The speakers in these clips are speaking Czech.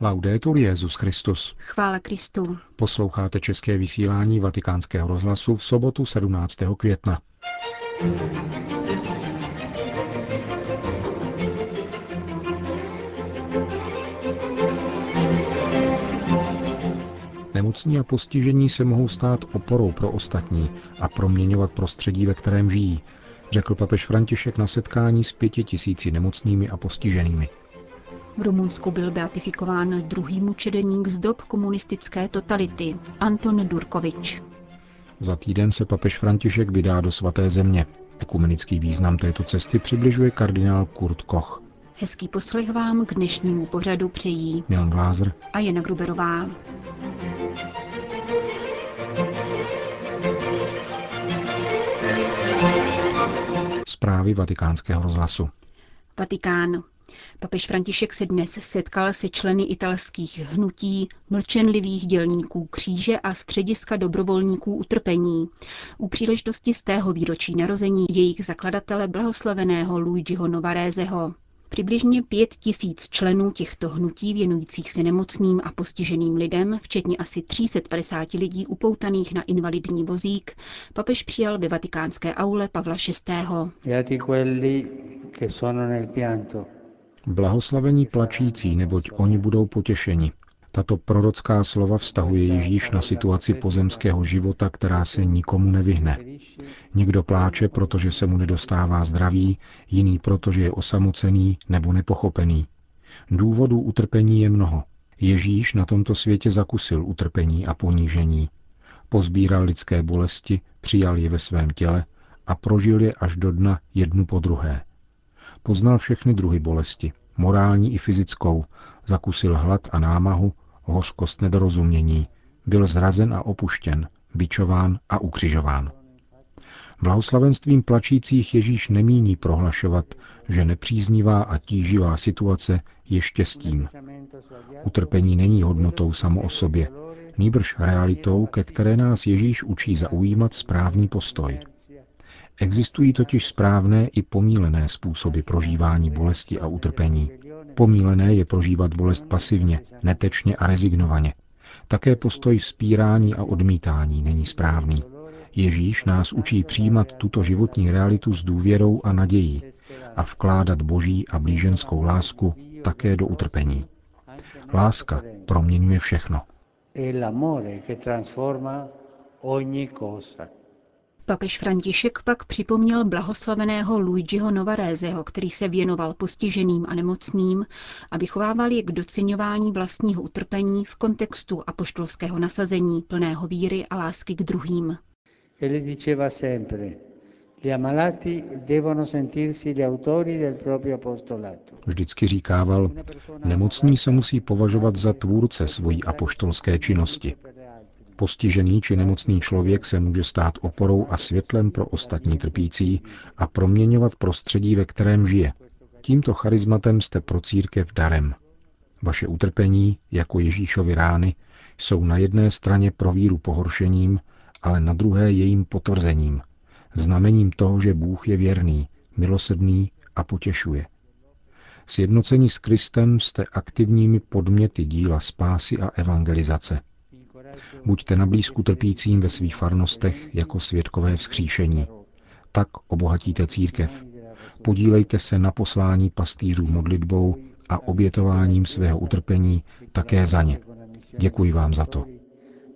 Laudetur Jezus Christus. Chvála Kristu. Posloucháte české vysílání Vatikánského rozhlasu v sobotu 17. května. Nemocní a postižení se mohou stát oporou pro ostatní a proměňovat prostředí, ve kterém žijí, řekl papež František na setkání s pěti tisíci nemocnými a postiženými. V Rumunsku byl beatifikován druhý mučedeník z dob komunistické totality, Anton Durkovič. Za týden se papež František vydá do svaté země. Ekumenický význam této cesty přibližuje kardinál Kurt Koch. Hezký poslech vám k dnešnímu pořadu přejí Milan Glázer a Jana Gruberová. Zprávy vatikánského rozhlasu. Vatikán. Papež František se dnes setkal se členy italských hnutí, mlčenlivých dělníků kříže a střediska dobrovolníků utrpení. U příležitosti z tého výročí narození jejich zakladatele blahoslaveného Luigiho Novarézeho. Přibližně pět tisíc členů těchto hnutí věnujících se nemocným a postiženým lidem, včetně asi 350 lidí upoutaných na invalidní vozík, papež přijal ve vatikánské aule Pavla VI. Blahoslavení plačící, neboť oni budou potěšeni. Tato prorocká slova vztahuje Ježíš na situaci pozemského života, která se nikomu nevyhne. Někdo pláče, protože se mu nedostává zdraví, jiný protože je osamocený nebo nepochopený. Důvodů utrpení je mnoho. Ježíš na tomto světě zakusil utrpení a ponížení. Pozbíral lidské bolesti, přijal je ve svém těle a prožil je až do dna jednu po druhé. Poznal všechny druhy bolesti, morální i fyzickou, zakusil hlad a námahu, hořkost nedorozumění, byl zrazen a opuštěn, bičován a ukřižován. Blahoslavenstvím plačících Ježíš nemíní prohlašovat, že nepříznivá a tíživá situace je štěstím. Utrpení není hodnotou samo o sobě, nýbrž realitou, ke které nás Ježíš učí zaujímat správný postoj. Existují totiž správné i pomílené způsoby prožívání bolesti a utrpení. Pomílené je prožívat bolest pasivně, netečně a rezignovaně. Také postoj vzpírání a odmítání není správný. Ježíš nás učí přijímat tuto životní realitu s důvěrou a nadějí a vkládat boží a blíženskou lásku také do utrpení. Láska proměňuje všechno. Papež František pak připomněl blahoslaveného Luigiho Novarézeho, který se věnoval postiženým a nemocným a vychovával je k doceňování vlastního utrpení v kontextu apoštolského nasazení plného víry a lásky k druhým. Vždycky říkával, nemocný se musí považovat za tvůrce svojí apoštolské činnosti. Postižený či nemocný člověk se může stát oporou a světlem pro ostatní trpící a proměňovat prostředí, ve kterém žije. Tímto charizmatem jste pro církev darem. Vaše utrpení, jako Ježíšovi rány, jsou na jedné straně pro víru pohoršením, ale na druhé jejím potvrzením, znamením toho, že Bůh je věrný, milosrdný a potěšuje. Sjednocení s Kristem jste aktivními podměty díla spásy a evangelizace – Buďte na blízku trpícím ve svých farnostech jako svědkové vzkříšení. Tak obohatíte církev. Podílejte se na poslání pastýřů modlitbou a obětováním svého utrpení také za ně. Děkuji vám za to.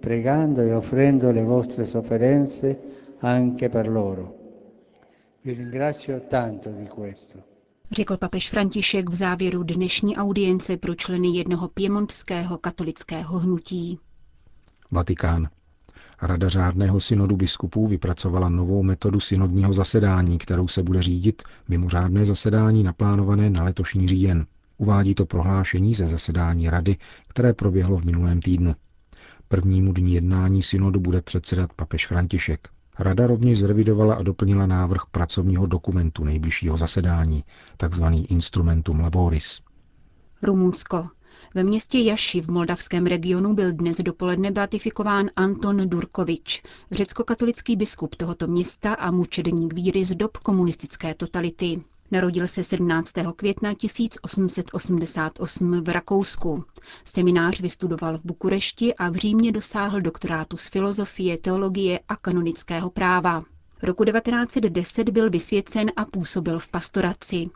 Pregando e offrendo le vostre sofferenze anche per loro. Vi ringrazio tanto di questo řekl papež František v závěru dnešní audience pro členy jednoho piemontského katolického hnutí. Vatikán. Rada řádného synodu biskupů vypracovala novou metodu synodního zasedání, kterou se bude řídit mimořádné zasedání naplánované na letošní říjen. Uvádí to prohlášení ze zasedání rady, které proběhlo v minulém týdnu. Prvnímu dní jednání synodu bude předsedat papež František. Rada rovněž zrevidovala a doplnila návrh pracovního dokumentu nejbližšího zasedání, takzvaný Instrumentum Laboris. Rumunsko. Ve městě Jaši v moldavském regionu byl dnes dopoledne beatifikován Anton Durkovič, řecko-katolický biskup tohoto města a mučedník víry z dob komunistické totality. Narodil se 17. května 1888 v Rakousku. Seminář vystudoval v Bukurešti a v Římě dosáhl doktorátu z filozofie, teologie a kanonického práva. Roku 1910 byl vysvěcen a působil v pastoraci.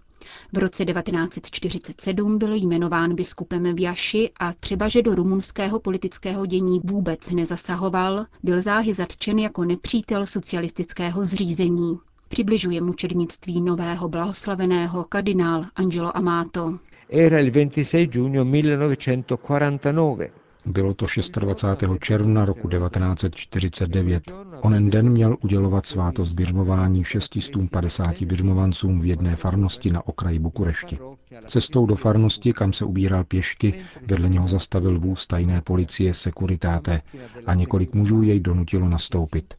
V roce 1947 byl jmenován biskupem v Jaši a třeba, že do rumunského politického dění vůbec nezasahoval, byl záhy zatčen jako nepřítel socialistického zřízení. Přibližuje mučednictví nového blahoslaveného kardinál Angelo Amato. Era il 26 giugno 1949. Bylo to 26. června roku 1949. Onen den měl udělovat svátost běžmování 650 běžmovancům v jedné farnosti na okraji Bukurešti. Cestou do farnosti, kam se ubíral pěšky, vedle něho zastavil vůz tajné policie Securitate a několik mužů jej donutilo nastoupit.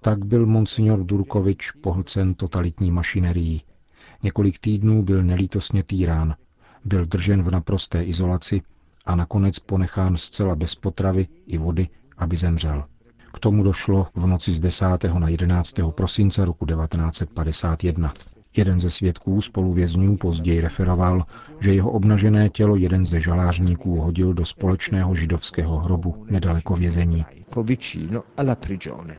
Tak byl monsignor Durkovič pohlcen totalitní mašinerií. Několik týdnů byl nelítosně týrán. Byl držen v naprosté izolaci a nakonec ponechán zcela bez potravy i vody, aby zemřel. K tomu došlo v noci z 10. na 11. prosince roku 1951. Jeden ze svědků spoluvězňů později referoval, že jeho obnažené tělo jeden ze žalářníků hodil do společného židovského hrobu nedaleko vězení.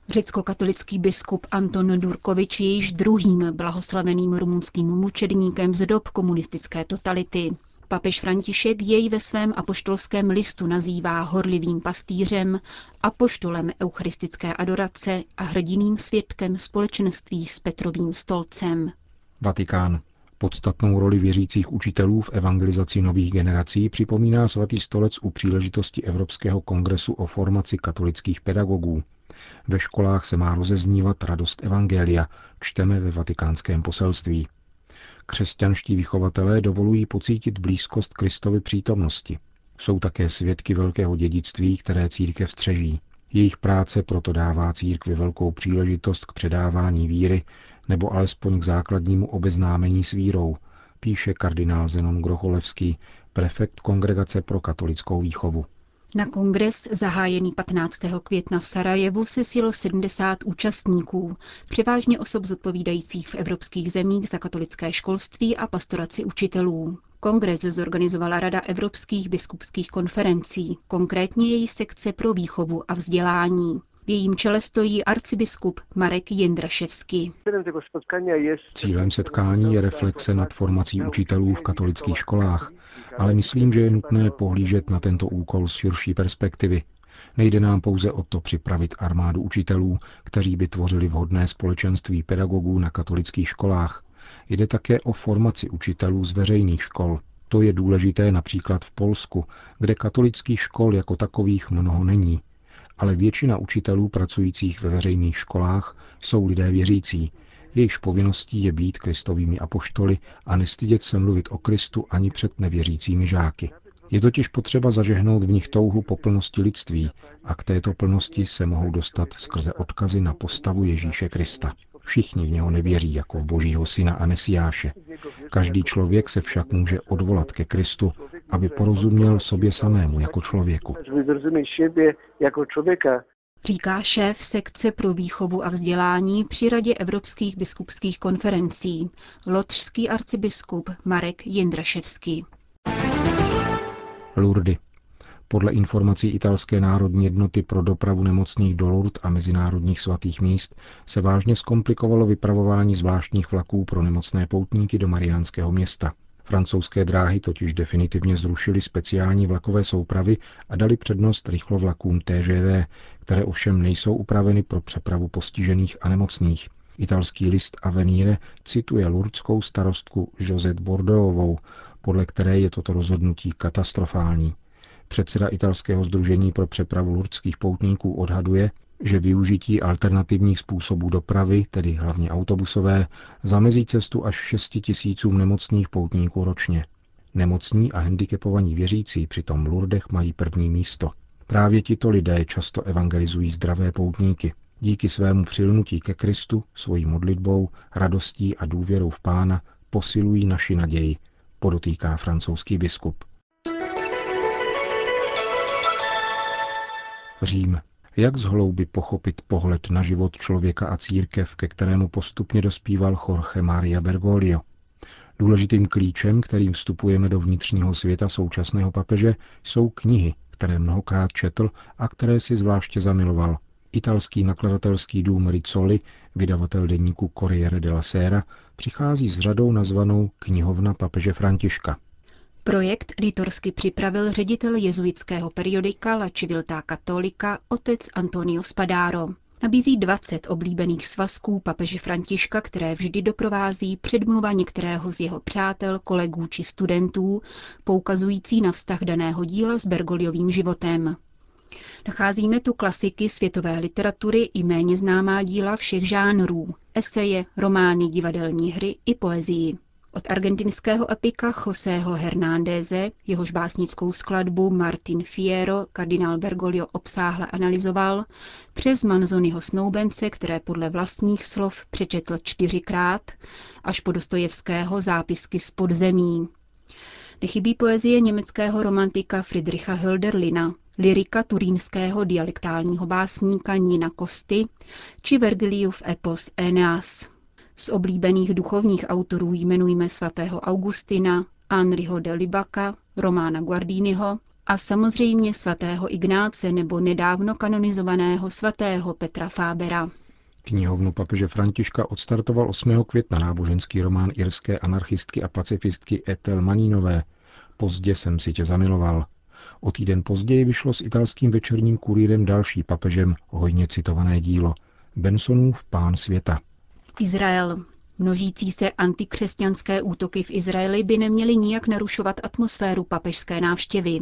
Řecko-katolický biskup Anton Durkovič je již druhým blahoslaveným rumunským mučedníkem z dob komunistické totality. Papež František jej ve svém apoštolském listu nazývá horlivým pastýřem, apoštolem eucharistické adorace a hrdiným svědkem společenství s Petrovým stolcem. Vatikán. Podstatnou roli věřících učitelů v evangelizaci nových generací připomíná svatý stolec u příležitosti Evropského kongresu o formaci katolických pedagogů. Ve školách se má rozeznívat radost evangelia, čteme ve vatikánském poselství. Křesťanští vychovatelé dovolují pocítit blízkost Kristovy přítomnosti. Jsou také svědky velkého dědictví, které církev střeží. Jejich práce proto dává církvi velkou příležitost k předávání víry nebo alespoň k základnímu obeznámení s vírou, píše kardinál Zenon Grocholevský, prefekt Kongregace pro katolickou výchovu. Na kongres, zahájený 15. května v Sarajevu, se sjelo 70 účastníků, převážně osob zodpovídajících v evropských zemích za katolické školství a pastoraci učitelů. Kongres zorganizovala Rada evropských biskupských konferencí, konkrétně její sekce pro výchovu a vzdělání. V jejím čele stojí arcibiskup Marek Jendraševský. Cílem setkání je reflexe nad formací učitelů v katolických školách, ale myslím, že je nutné pohlížet na tento úkol z širší perspektivy. Nejde nám pouze o to připravit armádu učitelů, kteří by tvořili vhodné společenství pedagogů na katolických školách. Jde také o formaci učitelů z veřejných škol. To je důležité například v Polsku, kde katolických škol jako takových mnoho není ale většina učitelů pracujících ve veřejných školách jsou lidé věřící. Jejichž povinností je být kristovými apoštoly a nestydět se mluvit o Kristu ani před nevěřícími žáky. Je totiž potřeba zažehnout v nich touhu po plnosti lidství a k této plnosti se mohou dostat skrze odkazy na postavu Ježíše Krista. Všichni v něho nevěří jako v Božího syna a Mesiáše. Každý člověk se však může odvolat ke Kristu, aby porozuměl sobě samému jako člověku. Říká šéf sekce pro výchovu a vzdělání při Radě evropských biskupských konferencí, lotřský arcibiskup Marek Jindraševský. Lourdes. Podle informací italské národní jednoty pro dopravu nemocných do Lourdes a mezinárodních svatých míst se vážně zkomplikovalo vypravování zvláštních vlaků pro nemocné poutníky do Mariánského města. Francouzské dráhy totiž definitivně zrušily speciální vlakové soupravy a dali přednost rychlovlakům TGV, které ovšem nejsou upraveny pro přepravu postižených a nemocných. Italský list Avenire cituje lurdskou starostku Josette Bordeauxovou, podle které je toto rozhodnutí katastrofální. Předseda italského združení pro přepravu lurdských poutníků odhaduje, že využití alternativních způsobů dopravy, tedy hlavně autobusové, zamezí cestu až 6 tisícům nemocných poutníků ročně. Nemocní a handicapovaní věřící přitom v Lurdech mají první místo. Právě tito lidé často evangelizují zdravé poutníky. Díky svému přilnutí ke Kristu, svojí modlitbou, radostí a důvěrou v Pána posilují naši naději, podotýká francouzský biskup. Řím. Jak z hlouby pochopit pohled na život člověka a církev, ke kterému postupně dospíval Jorge Maria Bergoglio? Důležitým klíčem, kterým vstupujeme do vnitřního světa současného papeže, jsou knihy, které mnohokrát četl a které si zvláště zamiloval. Italský nakladatelský dům Rizzoli, vydavatel deníku Corriere della Sera, přichází s řadou nazvanou Knihovna papeže Františka. Projekt litorsky připravil ředitel jezuitského periodika La Civiltà Cattolica otec Antonio Spadaro. Nabízí 20 oblíbených svazků papeže Františka, které vždy doprovází předmluva některého z jeho přátel, kolegů či studentů, poukazující na vztah daného díla s Bergoliovým životem. Nacházíme tu klasiky světové literatury i méně známá díla všech žánrů, eseje, romány, divadelní hry i poezii. Od argentinského epika Joseho Hernándeze, jehož básnickou skladbu Martin Fierro kardinál Bergoglio obsáhle analyzoval, přes Manzoniho snoubence, které podle vlastních slov přečetl čtyřikrát, až po Dostojevského zápisky z podzemí. Nechybí poezie německého romantika Friedricha Hölderlina, lyrika turínského dialektálního básníka Nina Kosty či Vergiliův epos Eneas. Z oblíbených duchovních autorů jmenujeme svatého Augustina, Anriho de Libaka, Romána Guardiniho a samozřejmě svatého Ignáce nebo nedávno kanonizovaného svatého Petra Fábera. Knihovnu papeže Františka odstartoval 8. května náboženský román irské anarchistky a pacifistky Etel Manínové. Pozdě jsem si tě zamiloval. O týden později vyšlo s italským večerním kurýrem další papežem hojně citované dílo Bensonův pán světa. Izrael. Množící se antikřesťanské útoky v Izraeli by neměly nijak narušovat atmosféru papežské návštěvy.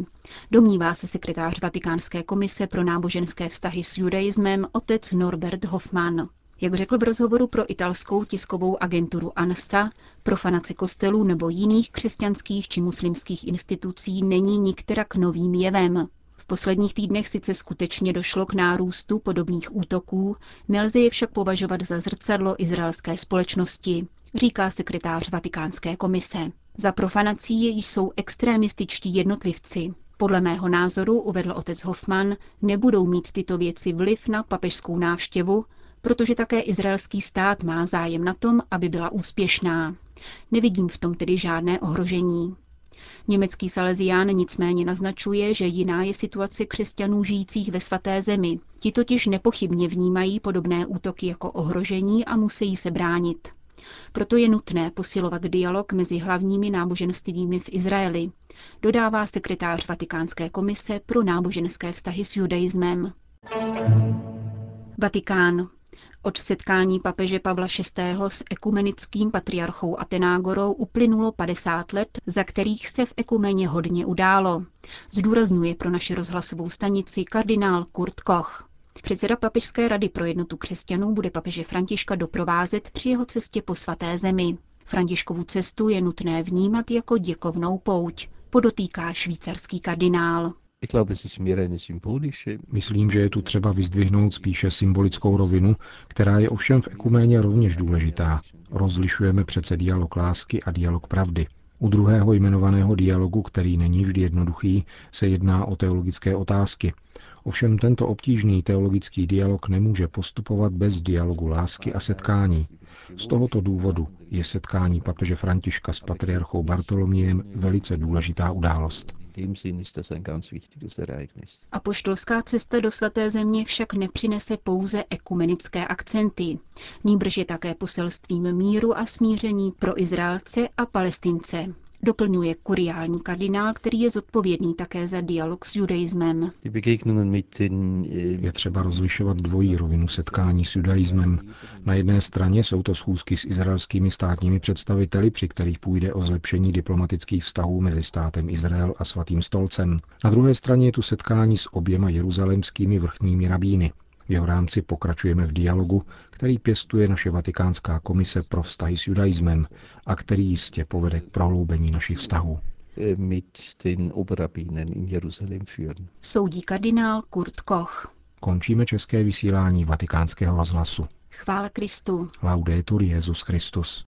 Domnívá se sekretář Vatikánské komise pro náboženské vztahy s judaismem otec Norbert Hoffmann. Jak řekl v rozhovoru pro italskou tiskovou agenturu ANSA, profanace kostelů nebo jiných křesťanských či muslimských institucí není nikterak novým jevem posledních týdnech sice skutečně došlo k nárůstu podobných útoků, nelze je však považovat za zrcadlo izraelské společnosti, říká sekretář Vatikánské komise. Za profanací jsou extremističtí jednotlivci. Podle mého názoru, uvedl otec Hoffman, nebudou mít tyto věci vliv na papežskou návštěvu, protože také izraelský stát má zájem na tom, aby byla úspěšná. Nevidím v tom tedy žádné ohrožení. Německý Salesián nicméně naznačuje, že jiná je situace křesťanů žijících ve svaté zemi. Ti totiž nepochybně vnímají podobné útoky jako ohrožení a musí se bránit. Proto je nutné posilovat dialog mezi hlavními náboženstvími v Izraeli, dodává sekretář Vatikánské komise pro náboženské vztahy s judaismem. Vatikán. Od setkání papeže Pavla VI. s ekumenickým patriarchou Atenágorou uplynulo 50 let, za kterých se v ekumeně hodně událo. Zdůrazňuje pro naši rozhlasovou stanici kardinál Kurt Koch. Předseda Papežské rady pro jednotu křesťanů bude papeže Františka doprovázet při jeho cestě po svaté zemi. Františkovu cestu je nutné vnímat jako děkovnou pouť, podotýká švýcarský kardinál. Myslím, že je tu třeba vyzdvihnout spíše symbolickou rovinu, která je ovšem v ekuméně rovněž důležitá. Rozlišujeme přece dialog lásky a dialog pravdy. U druhého jmenovaného dialogu, který není vždy jednoduchý, se jedná o teologické otázky. Ovšem tento obtížný teologický dialog nemůže postupovat bez dialogu lásky a setkání. Z tohoto důvodu je setkání papeže Františka s patriarchou Bartolomiem velice důležitá událost dem Sinn ist das ein ganz wichtiges Ereignis. Apoštolská cesta do svaté země však nepřinese pouze ekumenické akcenty. Nýbrž je také poselstvím míru a smíření pro Izraelce a Palestince, doplňuje kuriální kardinál, který je zodpovědný také za dialog s judaismem. Je třeba rozlišovat dvojí rovinu setkání s judaismem. Na jedné straně jsou to schůzky s izraelskými státními představiteli, při kterých půjde o zlepšení diplomatických vztahů mezi státem Izrael a svatým stolcem. Na druhé straně je tu setkání s oběma jeruzalemskými vrchními rabíny. V jeho rámci pokračujeme v dialogu, který pěstuje naše Vatikánská komise pro vztahy s judaismem a který jistě povede k prohloubení našich vztahů. Soudí kardinál Kurt Koch. Končíme české vysílání vatikánského rozhlasu. Chvála Kristu. Laudetur Jezus Christus.